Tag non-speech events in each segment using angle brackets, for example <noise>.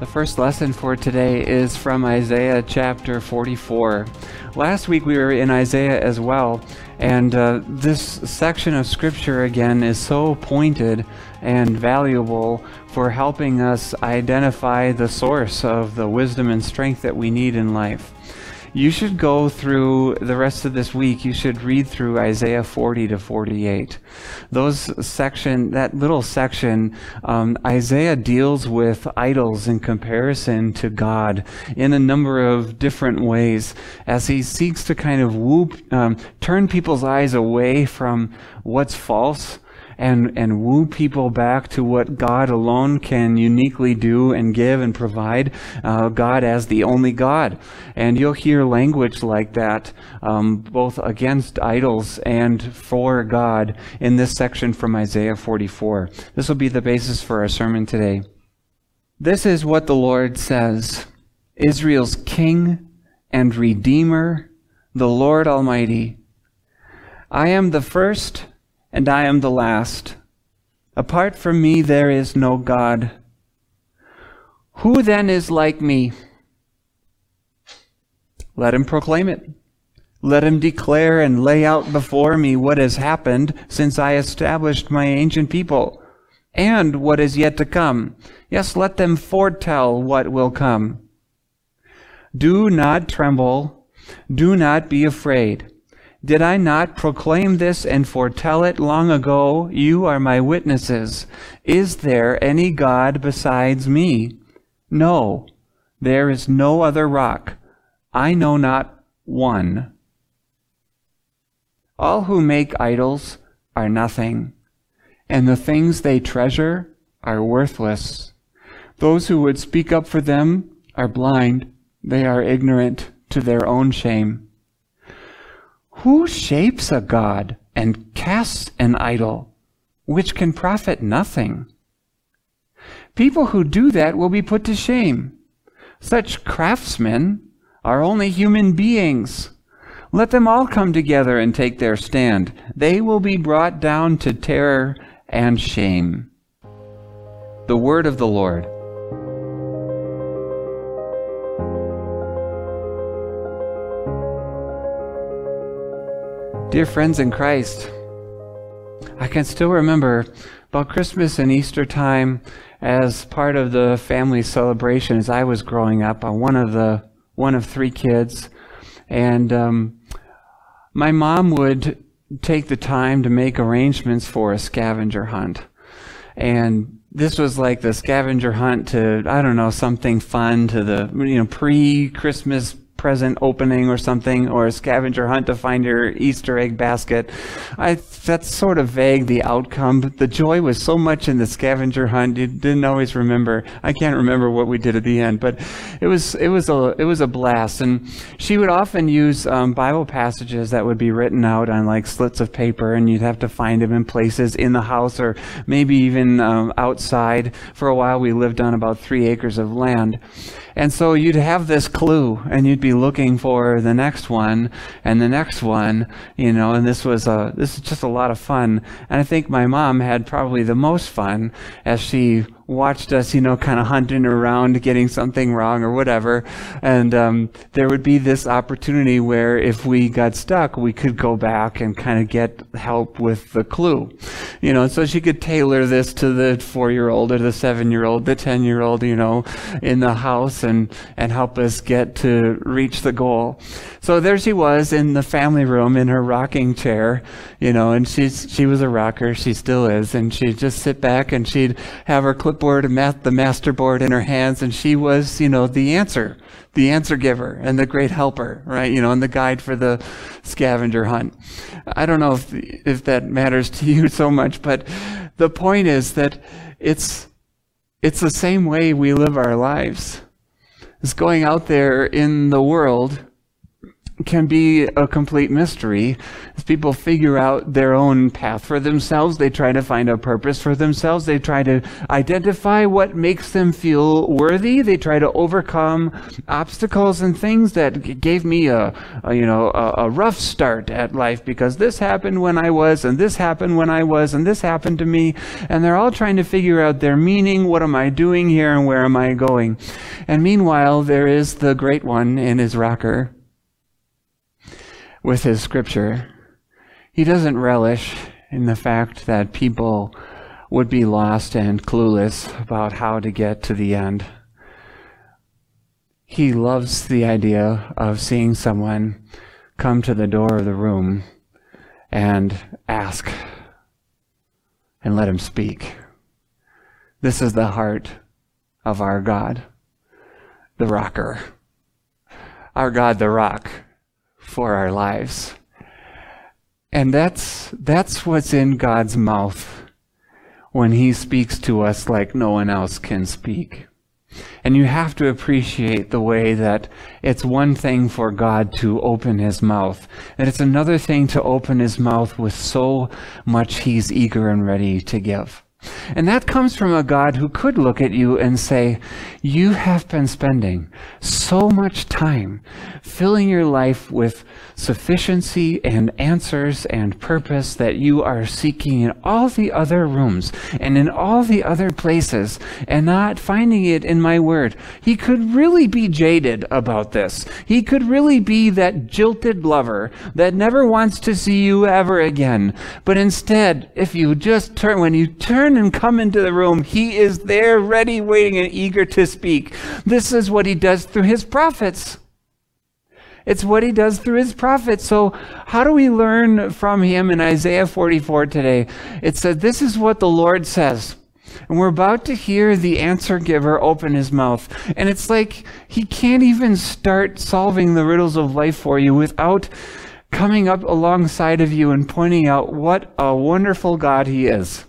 The first lesson for today is from Isaiah chapter 44. Last week we were in Isaiah as well, and uh, this section of scripture again is so pointed and valuable for helping us identify the source of the wisdom and strength that we need in life you should go through the rest of this week. You should read through Isaiah 40 to 48. Those section, that little section, um, Isaiah deals with idols in comparison to God in a number of different ways as he seeks to kind of whoop, um, turn people's eyes away from what's false and, and woo people back to what God alone can uniquely do and give and provide, uh, God as the only God. And you'll hear language like that, um, both against idols and for God in this section from Isaiah 44. This will be the basis for our sermon today. This is what the Lord says Israel's King and Redeemer, the Lord Almighty. I am the first and I am the last. Apart from me, there is no God. Who then is like me? Let him proclaim it. Let him declare and lay out before me what has happened since I established my ancient people, and what is yet to come. Yes, let them foretell what will come. Do not tremble. Do not be afraid. Did I not proclaim this and foretell it long ago? You are my witnesses. Is there any God besides me? No, there is no other rock. I know not one. All who make idols are nothing, and the things they treasure are worthless. Those who would speak up for them are blind. They are ignorant to their own shame. Who shapes a god and casts an idol which can profit nothing? People who do that will be put to shame. Such craftsmen are only human beings. Let them all come together and take their stand. They will be brought down to terror and shame. The word of the Lord. Dear friends in Christ, I can still remember about Christmas and Easter time as part of the family celebration as I was growing up. I'm one of the one of three kids, and um, my mom would take the time to make arrangements for a scavenger hunt, and this was like the scavenger hunt to I don't know something fun to the you know pre Christmas present opening or something, or a scavenger hunt to find your Easter egg basket. I that's sort of vague the outcome, but the joy was so much in the scavenger hunt. You didn't always remember. I can't remember what we did at the end, but it was it was a it was a blast. And she would often use um, Bible passages that would be written out on like slits of paper, and you'd have to find them in places in the house or maybe even um, outside. For a while, we lived on about three acres of land. And so you'd have this clue and you'd be looking for the next one and the next one, you know, and this was a, this is just a lot of fun. And I think my mom had probably the most fun as she watched us, you know, kind of hunting around, getting something wrong or whatever. And um, there would be this opportunity where if we got stuck, we could go back and kind of get help with the clue. You know, so she could tailor this to the four year old or the seven year old, the 10 year old, you know, in the house and, and help us get to reach the goal. So there she was in the family room in her rocking chair, you know, and she's, she was a rocker. She still is. And she'd just sit back and she'd have her clip board, the master board in her hands, and she was, you know, the answer, the answer giver and the great helper, right? You know, and the guide for the scavenger hunt. I don't know if, if that matters to you so much, but the point is that it's, it's the same way we live our lives. It's going out there in the world can be a complete mystery as people figure out their own path for themselves. They try to find a purpose for themselves. They try to identify what makes them feel worthy. They try to overcome obstacles and things that gave me a, a you know, a, a rough start at life because this happened when I was, and this happened when I was, and this happened to me. And they're all trying to figure out their meaning. What am I doing here and where am I going? And meanwhile, there is the great one in his rocker with his scripture. He doesn't relish in the fact that people would be lost and clueless about how to get to the end. He loves the idea of seeing someone come to the door of the room and ask and let him speak. This is the heart of our God, the rocker. Our God, the rock for our lives. And that's, that's what's in God's mouth when He speaks to us like no one else can speak. And you have to appreciate the way that it's one thing for God to open his mouth, and it's another thing to open his mouth with so much he's eager and ready to give. And that comes from a God who could look at you and say, You have been spending so much time filling your life with sufficiency and answers and purpose that you are seeking in all the other rooms and in all the other places and not finding it in my word. He could really be jaded about this. He could really be that jilted lover that never wants to see you ever again. But instead, if you just turn, when you turn and come into the room, he is there ready, waiting, and eager to speak. This is what he does through his prophets. It's what he does through his prophets. So, how do we learn from him in Isaiah 44 today? It said, This is what the Lord says. And we're about to hear the answer giver open his mouth. And it's like he can't even start solving the riddles of life for you without coming up alongside of you and pointing out what a wonderful God he is.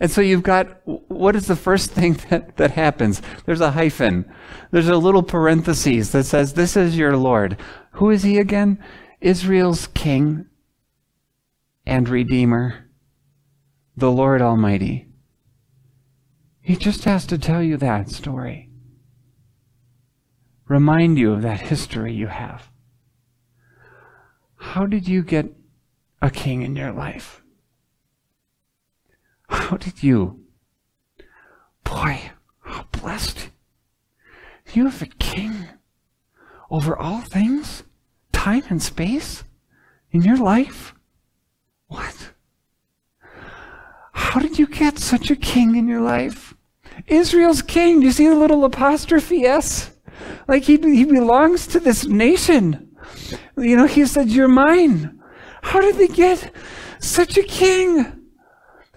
And so you've got, what is the first thing <laughs> that, that happens? There's a hyphen. There's a little parenthesis that says, This is your Lord. Who is he again? Israel's King and Redeemer, the Lord Almighty. He just has to tell you that story. Remind you of that history you have. How did you get a king in your life? How did you? Boy, how blessed. You have a king over all things, time and space in your life? What? How did you get such a king in your life? Israel's king. Do you see the little apostrophe S? Like he, he belongs to this nation. You know, he said, You're mine. How did they get such a king?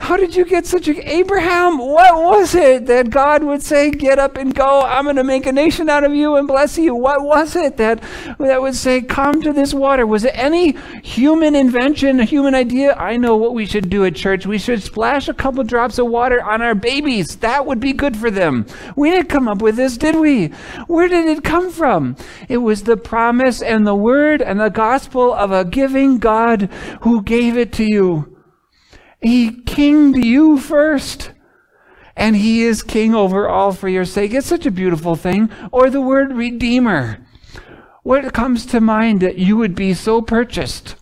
How did you get such a Abraham? What was it that God would say, "Get up and go. I'm going to make a nation out of you and bless you"? What was it that that would say, "Come to this water"? Was it any human invention, a human idea? I know what we should do at church. We should splash a couple drops of water on our babies. That would be good for them. We didn't come up with this, did we? Where did it come from? It was the promise and the word and the gospel of a giving God who gave it to you. He kinged you first. And he is king over all for your sake. It's such a beautiful thing. Or the word redeemer. What comes to mind that you would be so purchased?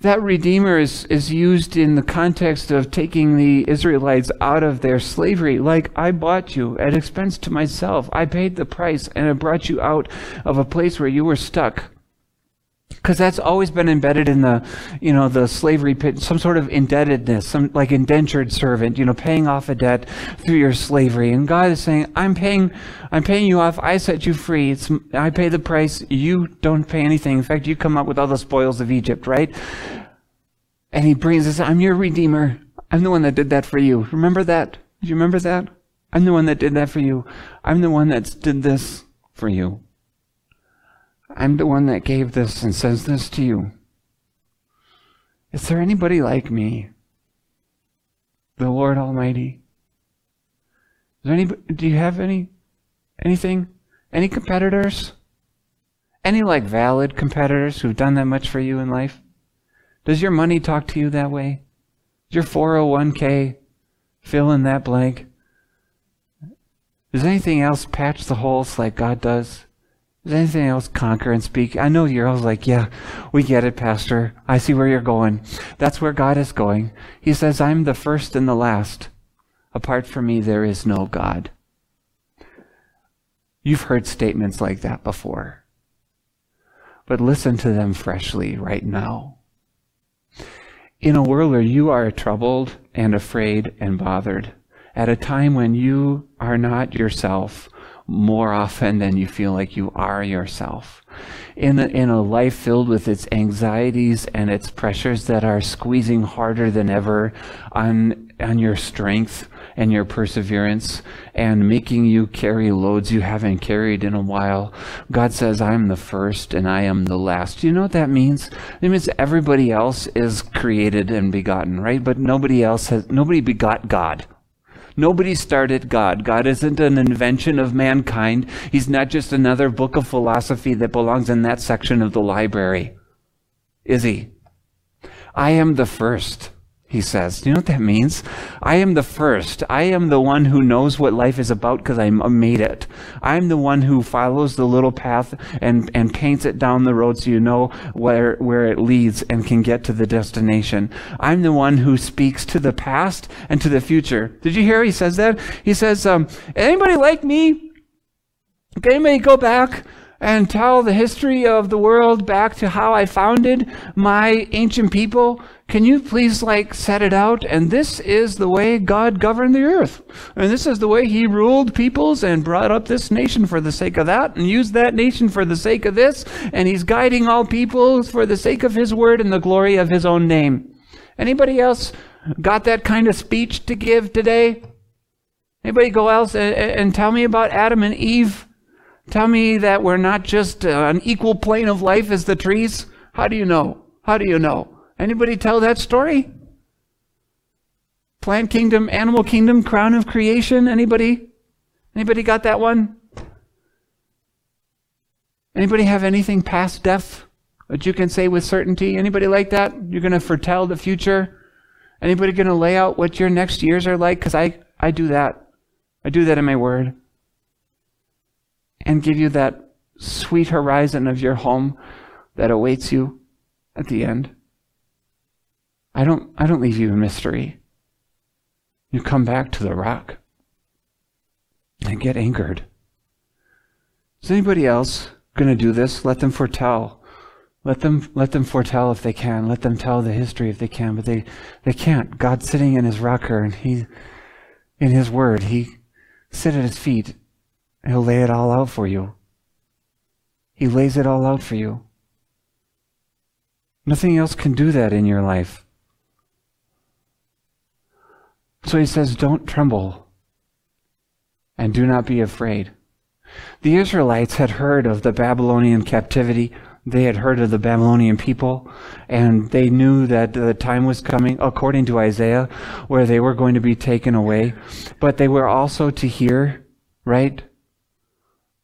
That redeemer is, is used in the context of taking the Israelites out of their slavery. Like, I bought you at expense to myself. I paid the price and I brought you out of a place where you were stuck because that's always been embedded in the you know the slavery pit some sort of indebtedness some like indentured servant you know paying off a debt through your slavery. And god is saying i'm paying i'm paying you off. I set you free. It's i pay the price. You don't pay anything. In fact you come up with all the spoils of egypt right? And he brings us i'm your redeemer. I'm the one that did that for you. Remember that? Do you remember that? I'm the one that did that for you. I'm the one that did this for you I'm the one that gave this and says this to you. Is there anybody like me? The Lord Almighty. Is there any, do you have any, anything, any competitors? Any like valid competitors who've done that much for you in life? Does your money talk to you that way? Does your 401k fill in that blank? Does anything else patch the holes like God does? Does anything else conquer and speak? I know you're all like, yeah, we get it, Pastor. I see where you're going. That's where God is going. He says, I'm the first and the last. Apart from me, there is no God. You've heard statements like that before. But listen to them freshly right now. In a world where you are troubled and afraid and bothered, at a time when you are not yourself, more often than you feel like you are yourself. In a, in a life filled with its anxieties and its pressures that are squeezing harder than ever on, on your strength and your perseverance and making you carry loads you haven't carried in a while. God says, I'm the first and I am the last. You know what that means? It means everybody else is created and begotten, right? But nobody else has, nobody begot God. Nobody started God. God isn't an invention of mankind. He's not just another book of philosophy that belongs in that section of the library. Is he? I am the first he says. Do you know what that means? I am the first. I am the one who knows what life is about because I made it. I'm the one who follows the little path and, and paints it down the road so you know where, where it leads and can get to the destination. I'm the one who speaks to the past and to the future. Did you hear he says that? He says, um, anybody like me? Can anybody go back and tell the history of the world back to how I founded my ancient people? Can you please like set it out? And this is the way God governed the earth. And this is the way he ruled peoples and brought up this nation for the sake of that and used that nation for the sake of this. And he's guiding all peoples for the sake of his word and the glory of his own name. Anybody else got that kind of speech to give today? Anybody go else and, and tell me about Adam and Eve? Tell me that we're not just uh, an equal plane of life as the trees? How do you know? How do you know? Anybody tell that story? Plant kingdom, animal kingdom, crown of creation? Anybody? Anybody got that one? Anybody have anything past death that you can say with certainty? Anybody like that? You're going to foretell the future? Anybody going to lay out what your next years are like? Because I, I do that. I do that in my word and give you that sweet horizon of your home that awaits you at the end. I don't, I don't leave you in mystery. You come back to the rock and get anchored. Is anybody else going to do this? Let them foretell. Let them, let them foretell if they can. Let them tell the history if they can, but they, they can't. God's sitting in his rocker and he, in his word, he sit at his feet He'll lay it all out for you. He lays it all out for you. Nothing else can do that in your life. So he says, Don't tremble and do not be afraid. The Israelites had heard of the Babylonian captivity. They had heard of the Babylonian people, and they knew that the time was coming, according to Isaiah, where they were going to be taken away. But they were also to hear, right?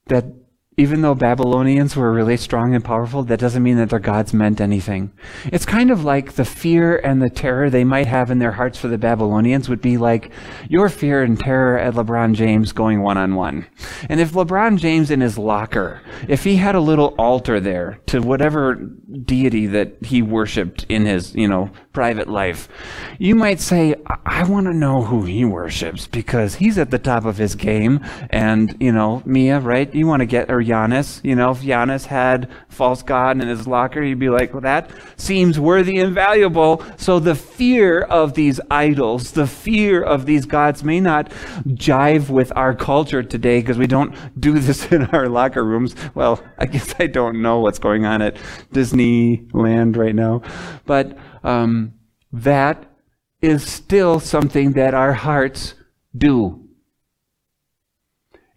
That even though Babylonians were really strong and powerful, that doesn't mean that their gods meant anything. It's kind of like the fear and the terror they might have in their hearts for the Babylonians would be like your fear and terror at LeBron James going one on one. And if LeBron James in his locker, if he had a little altar there to whatever deity that he worshiped in his, you know, private life, you might say, I, I want to know who he worships because he's at the top of his game. And, you know, Mia, right? You want to get, or Giannis, you know, if Giannis had false God in his locker, you'd be like, well, that seems worthy and valuable. So the fear of these idols, the fear of these gods may not jive with our culture today because we don't do <laughs> this in our locker rooms. Well, I guess I don't know what's going on at Disneyland right now. But um, that is still something that our hearts do.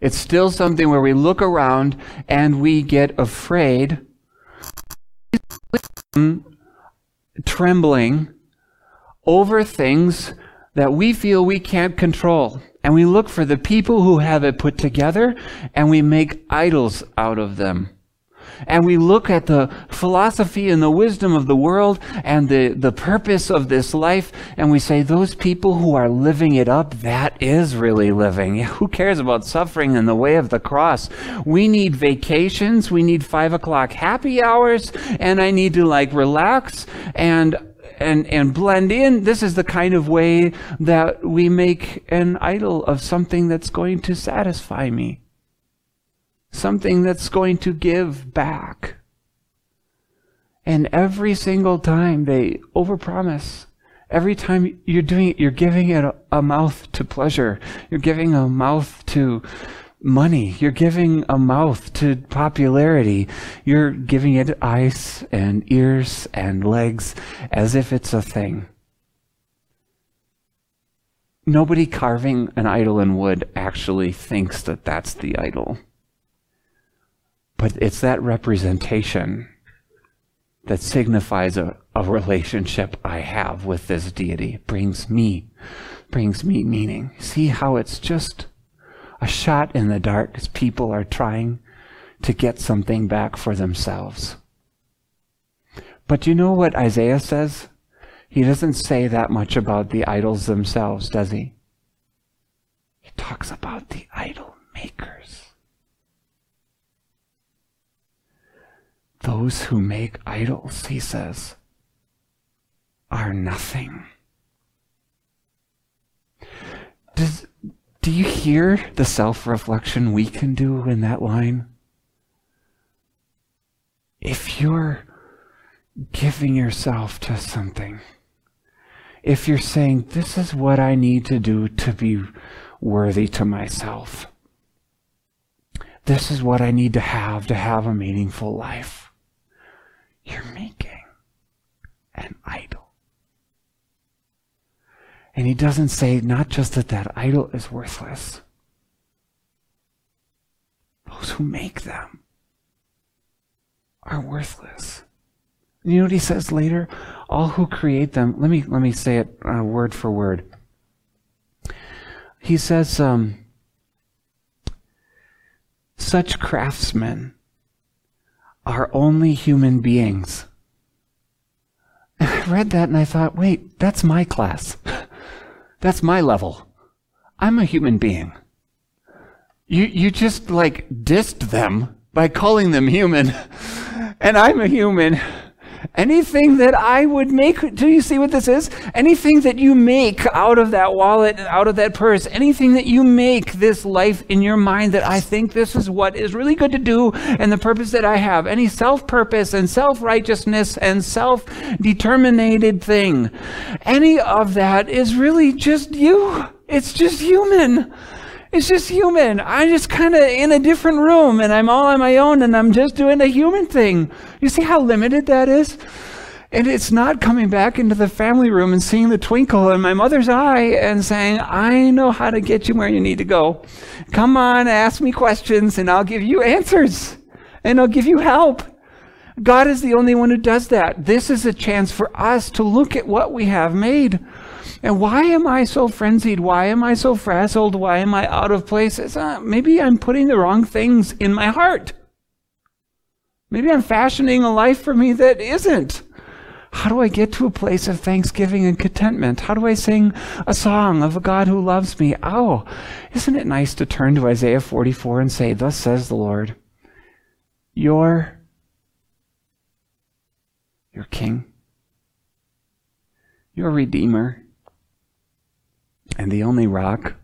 It's still something where we look around and we get afraid, trembling over things that we feel we can't control. And we look for the people who have it put together and we make idols out of them. And we look at the philosophy and the wisdom of the world and the, the purpose of this life, and we say, those people who are living it up, that is really living. <laughs> Who cares about suffering in the way of the cross? We need vacations, we need five o'clock happy hours, and I need to like relax and and, and blend in. This is the kind of way that we make an idol of something that's going to satisfy me something that's going to give back. And every single time they overpromise. Every time you're doing it, you're giving it a, a, mouth to pleasure. You're giving a mouth to money. You're giving a mouth to popularity. You're giving it eyes and ears and legs as if it's a thing. Nobody carving an idol in wood actually thinks that that's the idol. But it's that representation that signifies a, a relationship I have with this deity. It brings me, brings me meaning. See how it's just a shot in the dark as people are trying to get something back for themselves. But you know what Isaiah says? He doesn't say that much about the idols themselves, does he? He talks about the idol makers. Those who make idols, he says, are nothing. Does, do you hear the self reflection we can do in that line? If you're giving yourself to something, if you're saying, This is what I need to do to be worthy to myself, this is what I need to have to have a meaningful life you're making an idol. And he doesn't say not just that that idol is worthless, those who make them are worthless. You know what he says later? All who create them, let me, let me say it uh, word for word. He says, um, such craftsmen are only human beings. And <laughs> I read that and I thought, wait, that's my class. <laughs> that's my level. I'm a human being. You, you just like dissed them by calling them human. <laughs> and I'm a human. Anything that I would make, do you see what this is? Anything that you make out of that wallet, out of that purse, anything that you make this life in your mind that I think this is what is really good to do and the purpose that I have, any self purpose and self righteousness and self determinated thing, any of that is really just you. It's just human. It's just human. I'm just kind of in a different room and I'm all on my own and I'm just doing a human thing. You see how limited that is? And it's not coming back into the family room and seeing the twinkle in my mother's eye and saying, I know how to get you where you need to go. Come on, ask me questions and I'll give you answers and I'll give you help. God is the only one who does that. This is a chance for us to look at what we have made and why am I so frenzied? Why am I so frazzled? Why am I out of place? Uh, maybe I'm putting the wrong things in my heart. Maybe I'm fashioning a life for me that isn't. How do I get to a place of thanksgiving and contentment? How do I sing a song of a God who loves me? Oh, isn't it nice to turn to Isaiah 44 and say, Thus says the Lord, your, your King, your Redeemer, and the only rock,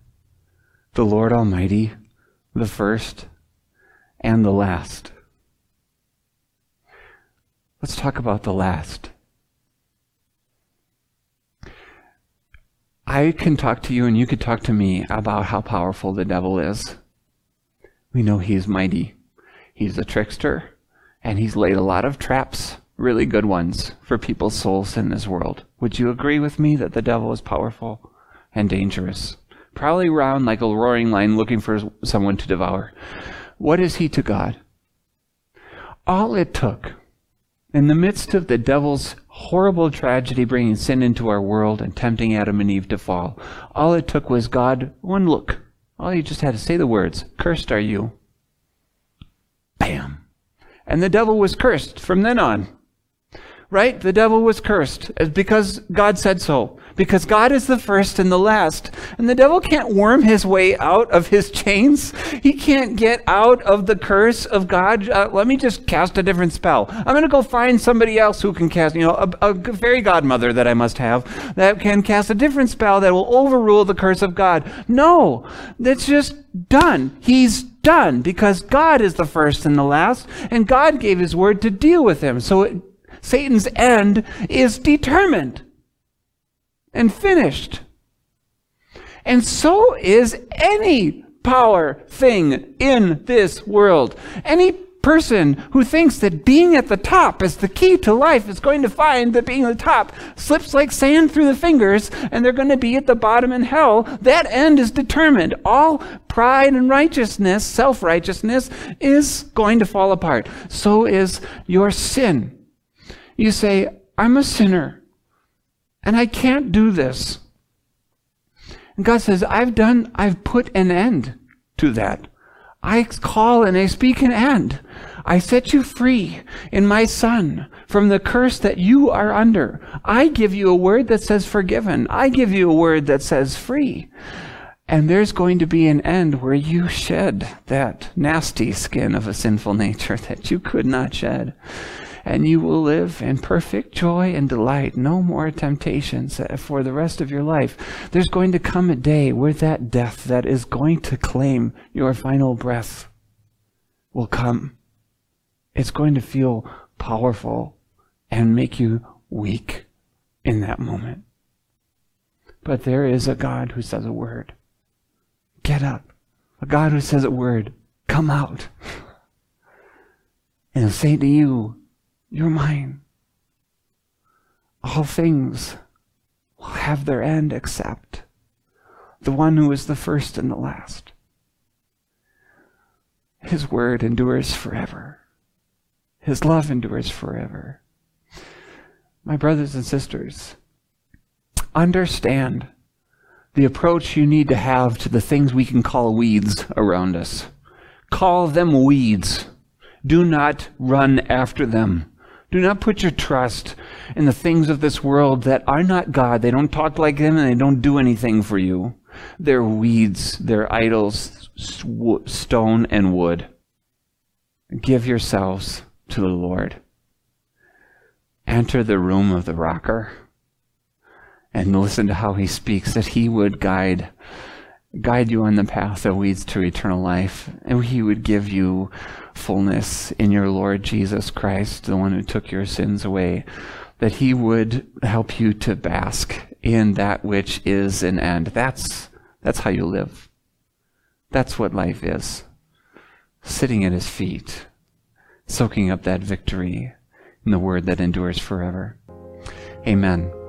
the Lord Almighty, the first and the last. Let's talk about the last. I can talk to you and you could talk to me about how powerful the devil is. We know he's mighty. He's a trickster, and he's laid a lot of traps, really good ones, for people's souls in this world. Would you agree with me that the devil is powerful? And dangerous, prowling around like a roaring lion looking for someone to devour. What is he to God? All it took, in the midst of the devil's horrible tragedy bringing sin into our world and tempting Adam and Eve to fall, all it took was God, one look. All you just had to say the words, Cursed are you. Bam. And the devil was cursed from then on. Right? The devil was cursed because God said so. Because God is the first and the last. And the devil can't worm his way out of his chains. He can't get out of the curse of God. Uh, let me just cast a different spell. I'm going to go find somebody else who can cast, you know, a, a fairy godmother that I must have that can cast a different spell that will overrule the curse of God. No, that's just done. He's done because God is the first and the last, and God gave his word to deal with him. So it, Satan's end is determined and finished. And so is any power thing in this world. Any person who thinks that being at the top is the key to life is going to find that being at the top slips like sand through the fingers and they're going to be at the bottom in hell. That end is determined. All pride and righteousness, self righteousness, is going to fall apart. So is your sin. You say, I'm a sinner and I can't do this. And God says, I've done, I've put an end to that. I call and I speak an end. I set you free in my Son from the curse that you are under. I give you a word that says forgiven. I give you a word that says free. And there's going to be an end where you shed that nasty skin of a sinful nature <laughs> that you could not shed and you will live in perfect joy and delight. No more temptations uh, for the rest of your life. There's going to come a day where that death that is going to claim your final breath will come. It's going to feel powerful and make you weak in that moment. But there is a God who says a word. Get up. A God who says a word. Come out. <laughs> And say to you, you're mine. All things will have their end except the one who is the first and the last. His word endures forever. His love endures forever. My brothers and sisters, understand the approach you need to have to the things we can call weeds around us. Call them weeds. Do not run after them. Do not put your trust in the things of this world that are not God. They don't talk like Him and they don't do anything for you. They're weeds, they're idols, stone and wood. Give yourselves to the Lord. Enter the room of the rocker and listen to how he speaks, that he would guide guide you on the path that leads to eternal life, and he would give you fullness in your Lord Jesus Christ, the one who took your sins away, that he would help you to bask in that which is an end. That's, that's how you live. That's what life is. Sitting at his feet, soaking up that victory in the word that endures forever. Amen.